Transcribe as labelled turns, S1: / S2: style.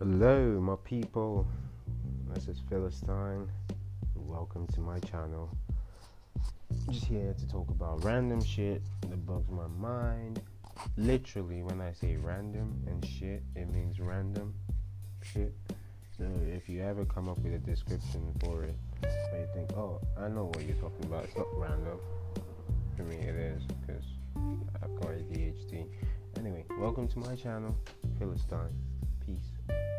S1: Hello, my people. This is Philistine. Welcome to my channel. Just here to talk about random shit that bugs my mind. Literally, when I say random and shit, it means random shit. So if you ever come up with a description for it, where you think, oh, I know what you're talking about, it's not random. For me, it is because I've got ADHD. Anyway, welcome to my channel, Philistine. Peace.